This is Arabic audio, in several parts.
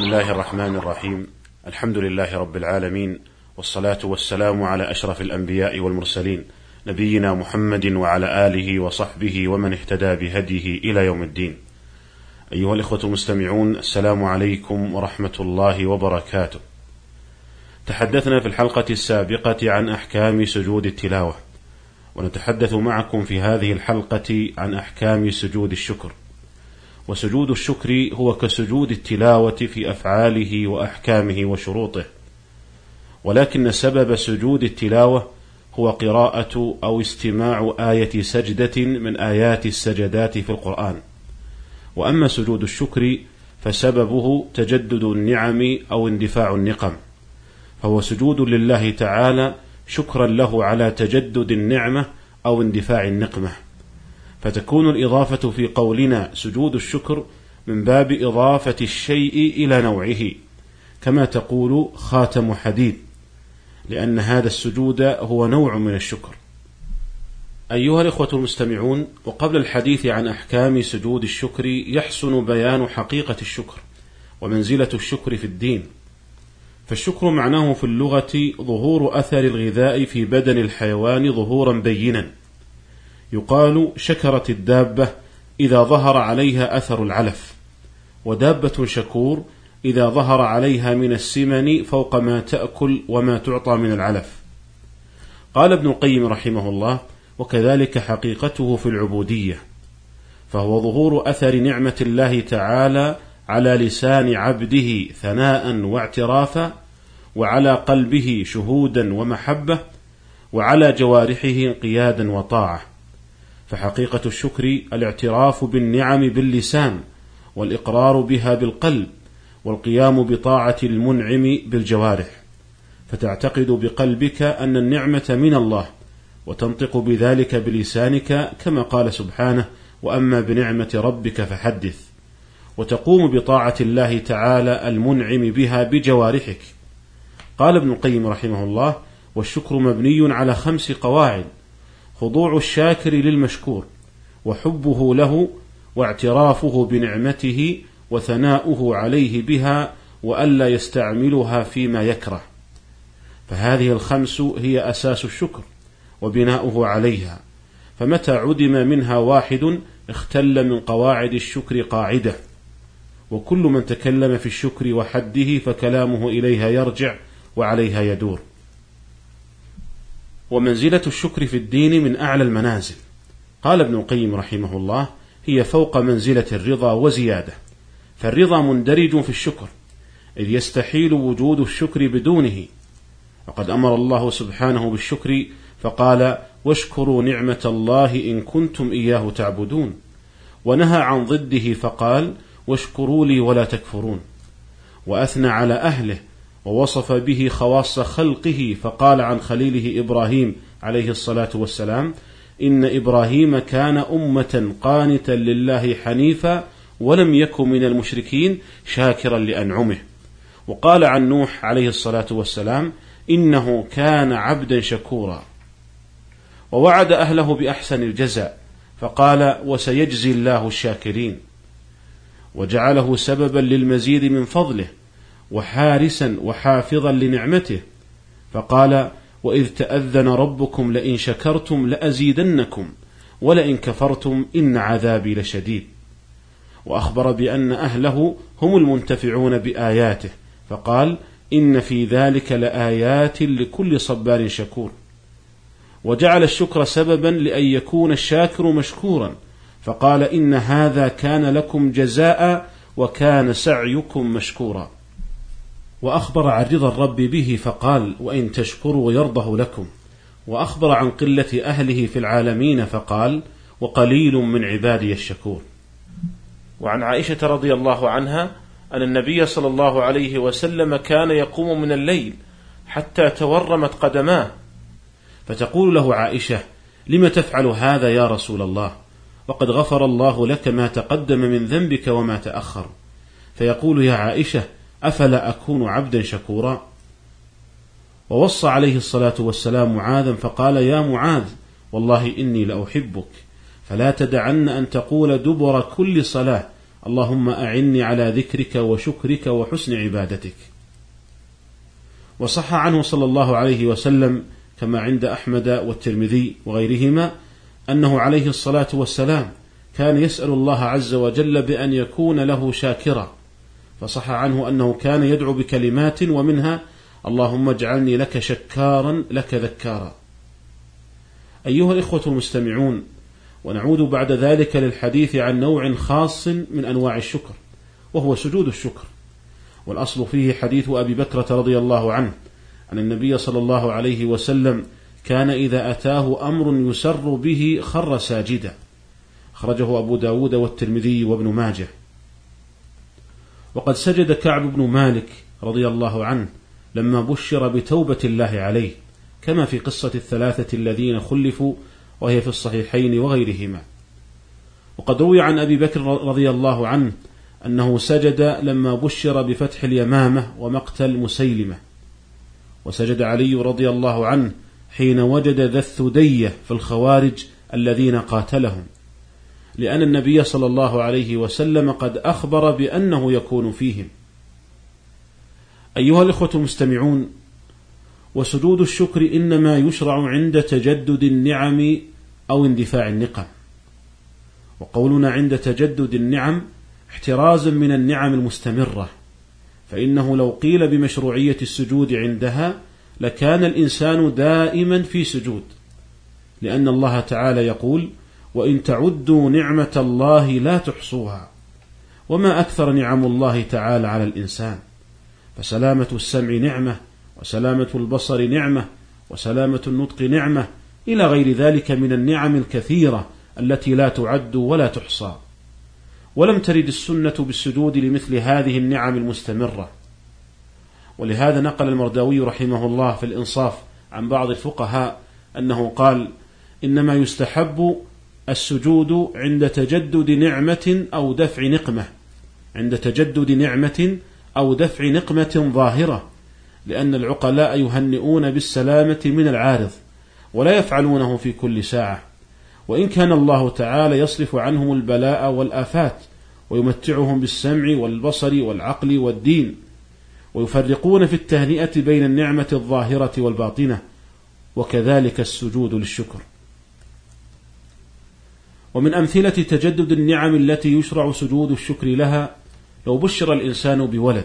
بسم الله الرحمن الرحيم. الحمد لله رب العالمين والصلاة والسلام على أشرف الأنبياء والمرسلين نبينا محمد وعلى آله وصحبه ومن اهتدى بهديه إلى يوم الدين. أيها الإخوة المستمعون السلام عليكم ورحمة الله وبركاته. تحدثنا في الحلقة السابقة عن أحكام سجود التلاوة ونتحدث معكم في هذه الحلقة عن أحكام سجود الشكر. وسجود الشكر هو كسجود التلاوة في أفعاله وأحكامه وشروطه. ولكن سبب سجود التلاوة هو قراءة أو استماع آية سجدة من آيات السجدات في القرآن. وأما سجود الشكر فسببه تجدد النعم أو اندفاع النقم. فهو سجود لله تعالى شكرا له على تجدد النعمة أو اندفاع النقمة. فتكون الإضافة في قولنا سجود الشكر من باب إضافة الشيء إلى نوعه كما تقول خاتم حديد لأن هذا السجود هو نوع من الشكر. أيها الإخوة المستمعون وقبل الحديث عن أحكام سجود الشكر يحسن بيان حقيقة الشكر ومنزلة الشكر في الدين. فالشكر معناه في اللغة ظهور أثر الغذاء في بدن الحيوان ظهورا بينا. يقال شكرت الدابة إذا ظهر عليها أثر العلف ودابة شكور إذا ظهر عليها من السمن فوق ما تأكل وما تعطى من العلف. قال ابن القيم رحمه الله وكذلك حقيقته في العبودية فهو ظهور أثر نعمة الله تعالى على لسان عبده ثناء واعترافا وعلى قلبه شهودا ومحبة وعلى جوارحه انقيادا وطاعة. فحقيقة الشكر الاعتراف بالنعم باللسان والإقرار بها بالقلب والقيام بطاعة المنعم بالجوارح. فتعتقد بقلبك أن النعمة من الله وتنطق بذلك بلسانك كما قال سبحانه وأما بنعمة ربك فحدث. وتقوم بطاعة الله تعالى المنعم بها بجوارحك. قال ابن القيم رحمه الله والشكر مبني على خمس قواعد. خضوع الشاكر للمشكور وحبه له واعترافه بنعمته وثناؤه عليه بها وألا يستعملها فيما يكره. فهذه الخمس هي أساس الشكر وبناؤه عليها. فمتى عدم منها واحد اختل من قواعد الشكر قاعدة. وكل من تكلم في الشكر وحده فكلامه إليها يرجع وعليها يدور. ومنزلة الشكر في الدين من أعلى المنازل. قال ابن القيم رحمه الله هي فوق منزلة الرضا وزيادة فالرضا مندرج في الشكر إذ يستحيل وجود الشكر بدونه. وقد أمر الله سبحانه بالشكر فقال واشكروا نعمة الله إن كنتم إياه تعبدون. ونهى عن ضده فقال واشكروا لي ولا تكفرون. وأثنى على أهله ووصف به خواص خلقه فقال عن خليله إبراهيم عليه الصلاة والسلام إن إبراهيم كان أمة قانتا لله حنيفا ولم يكن من المشركين شاكرا لأنعمه. وقال عن نوح عليه الصلاة والسلام إنه كان عبدا شكورا. ووعد أهله بأحسن الجزاء فقال وسيجزي الله الشاكرين. وجعله سببا للمزيد من فضله وحارسا وحافظا لنعمته. فقال وإذ تأذن ربكم لئن شكرتم لأزيدنكم ولئن كفرتم إن عذابي لشديد. وأخبر بأن أهله هم المنتفعون بآياته فقال إن في ذلك لآيات لكل صبار شكور. وجعل الشكر سببا لأن يكون الشاكر مشكورا فقال إن هذا كان لكم جزاء وكان سعيكم مشكورا. وأخبر عن رضا الرب به فقال وإن تشكروا يرضه لكم. وأخبر عن قلة أهله في العالمين فقال وقليل من عبادي الشكور. وعن عائشة رضي الله عنها أن النبي صلى الله عليه وسلم كان يقوم من الليل حتى تورمت قدماه. فتقول له عائشة لم تفعل هذا يا رسول الله؟ وقد غفر الله لك ما تقدم من ذنبك وما تأخر. فيقول يا عائشة أفلا أكون عبدا شكورا؟ ووصى عليه الصلاة والسلام معاذا فقال يا معاذ والله إني لأحبك فلا تدعن أن تقول دبر كل صلاة اللهم أعني على ذكرك وشكرك وحسن عبادتك. وصح عنه صلى الله عليه وسلم كما عند أحمد والترمذي وغيرهما أنه عليه الصلاة والسلام كان يسأل الله عز وجل بأن يكون له شاكرا. فصح عنه أنه كان يدعو بكلمات ومنها اللهم اجعلني لك شكارا لك ذكارا. أيها الإخوة المستمعون ونعود بعد ذلك للحديث عن نوع خاص من أنواع الشكر وهو سجود الشكر. والأصل فيه حديث أبي بكرة رضي الله عنه أن النبي صلى الله عليه وسلم كان إذا أتاه أمر يسر به خر ساجدا. أخرجه أبو داود والترمذي وابن ماجه. وقد سجد كعب بن مالك رضي الله عنه لما بشر بتوبة الله عليه كما في قصة الثلاثة الذين خلفوا وهي في الصحيحين وغيرهما. وقد روي عن أبي بكر رضي الله عنه أنه سجد لما بشر بفتح اليمامة ومقتل مسيلمة. وسجد علي رضي الله عنه حين وجد ذا الثدية في الخوارج الذين قاتلهم. لأن النبي صلى الله عليه وسلم قد أخبر بأنه يكون فيهم. أيها الإخوة المستمعون وسجود الشكر إنما يشرع عند تجدد النعم أو اندفاع النقم. وقولنا عند تجدد النعم احترازا من النعم المستمرة فإنه لو قيل بمشروعية السجود عندها لكان الإنسان دائما في سجود لأن الله تعالى يقول وإن تعدوا نعمة الله لا تحصوها. وما أكثر نعم الله تعالى على الإنسان. فسلامة السمع نعمة وسلامة البصر نعمة وسلامة النطق نعمة إلى غير ذلك من النعم الكثيرة التي لا تعد ولا تحصى. ولم ترد السنة بالسجود لمثل هذه النعم المستمرة. ولهذا نقل المرداوي رحمه الله في الإنصاف عن بعض الفقهاء أنه قال إنما يستحب السجود عند تجدد نعمة أو دفع نقمة. عند تجدد نعمة أو دفع نقمة ظاهرة. لأن العقلاء يهنئون بالسلامة من العارض ولا يفعلونه في كل ساعة. وإن كان الله تعالى يصرف عنهم البلاء والآفات ويمتعهم بالسمع والبصر والعقل والدين ويفرقون في التهنئة بين النعمة الظاهرة والباطنة وكذلك السجود للشكر. ومن أمثلة تجدد النعم التي يشرع سجود الشكر لها لو بشر الإنسان بولد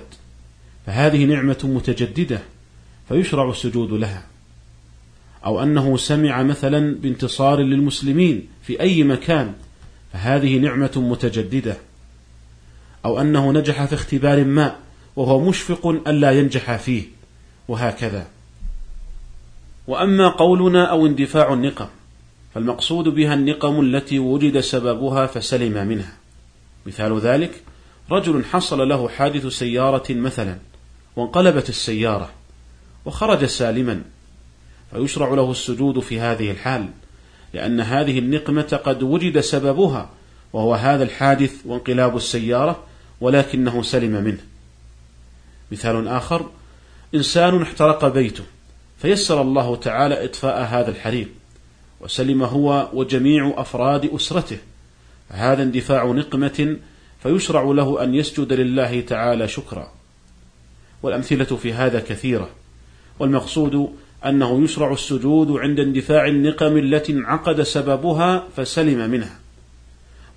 فهذه نعمة متجددة فيشرع السجود لها. أو أنه سمع مثلا بانتصار للمسلمين في أي مكان فهذه نعمة متجددة. أو أنه نجح في اختبار ما وهو مشفق ألا ينجح فيه وهكذا. وأما قولنا أو اندفاع النقم فالمقصود بها النقم التي وجد سببها فسلم منها. مثال ذلك رجل حصل له حادث سيارة مثلا وانقلبت السيارة وخرج سالما. فيشرع له السجود في هذه الحال لأن هذه النقمة قد وجد سببها وهو هذا الحادث وانقلاب السيارة ولكنه سلم منه. مثال آخر إنسان احترق بيته فيسر الله تعالى إطفاء هذا الحريق. وسلم هو وجميع أفراد أسرته. هذا اندفاع نقمة فيشرع له أن يسجد لله تعالى شكرا. والأمثلة في هذا كثيرة. والمقصود أنه يشرع السجود عند اندفاع النقم التي انعقد سببها فسلم منها.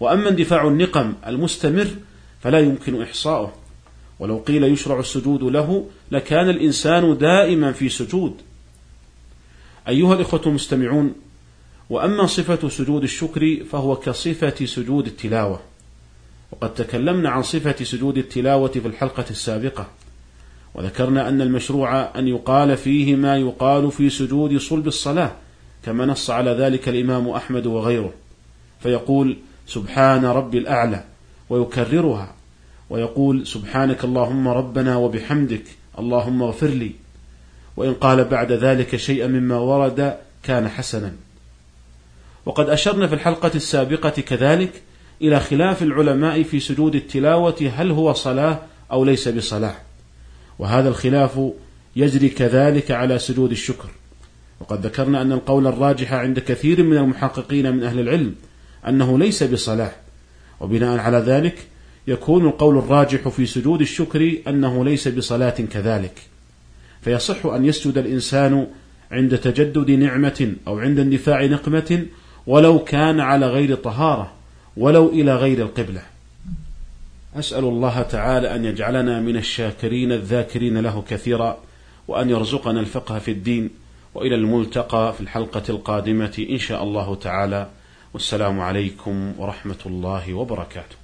وأما اندفاع النقم المستمر فلا يمكن إحصاؤه. ولو قيل يشرع السجود له لكان الإنسان دائما في سجود. أيها الإخوة المستمعون وأما صفة سجود الشكر فهو كصفة سجود التلاوة. وقد تكلمنا عن صفة سجود التلاوة في الحلقة السابقة وذكرنا أن المشروع أن يقال فيه ما يقال في سجود صلب الصلاة كما نص على ذلك الإمام أحمد وغيره فيقول سبحان ربي الأعلى ويكررها ويقول سبحانك اللهم ربنا وبحمدك اللهم اغفر لي وإن قال بعد ذلك شيئا مما ورد كان حسنا. وقد أشرنا في الحلقة السابقة كذلك إلى خلاف العلماء في سجود التلاوة هل هو صلاة أو ليس بصلاة. وهذا الخلاف يجري كذلك على سجود الشكر. وقد ذكرنا أن القول الراجح عند كثير من المحققين من أهل العلم أنه ليس بصلاة. وبناء على ذلك يكون القول الراجح في سجود الشكر أنه ليس بصلاة كذلك. فيصح أن يسجد الإنسان عند تجدد نعمة أو عند اندفاع نقمة ولو كان على غير طهارة ولو إلى غير القبلة. أسأل الله تعالى أن يجعلنا من الشاكرين الذاكرين له كثيرا وأن يرزقنا الفقه في الدين وإلى الملتقى في الحلقة القادمة إن شاء الله تعالى. والسلام عليكم ورحمة الله وبركاته.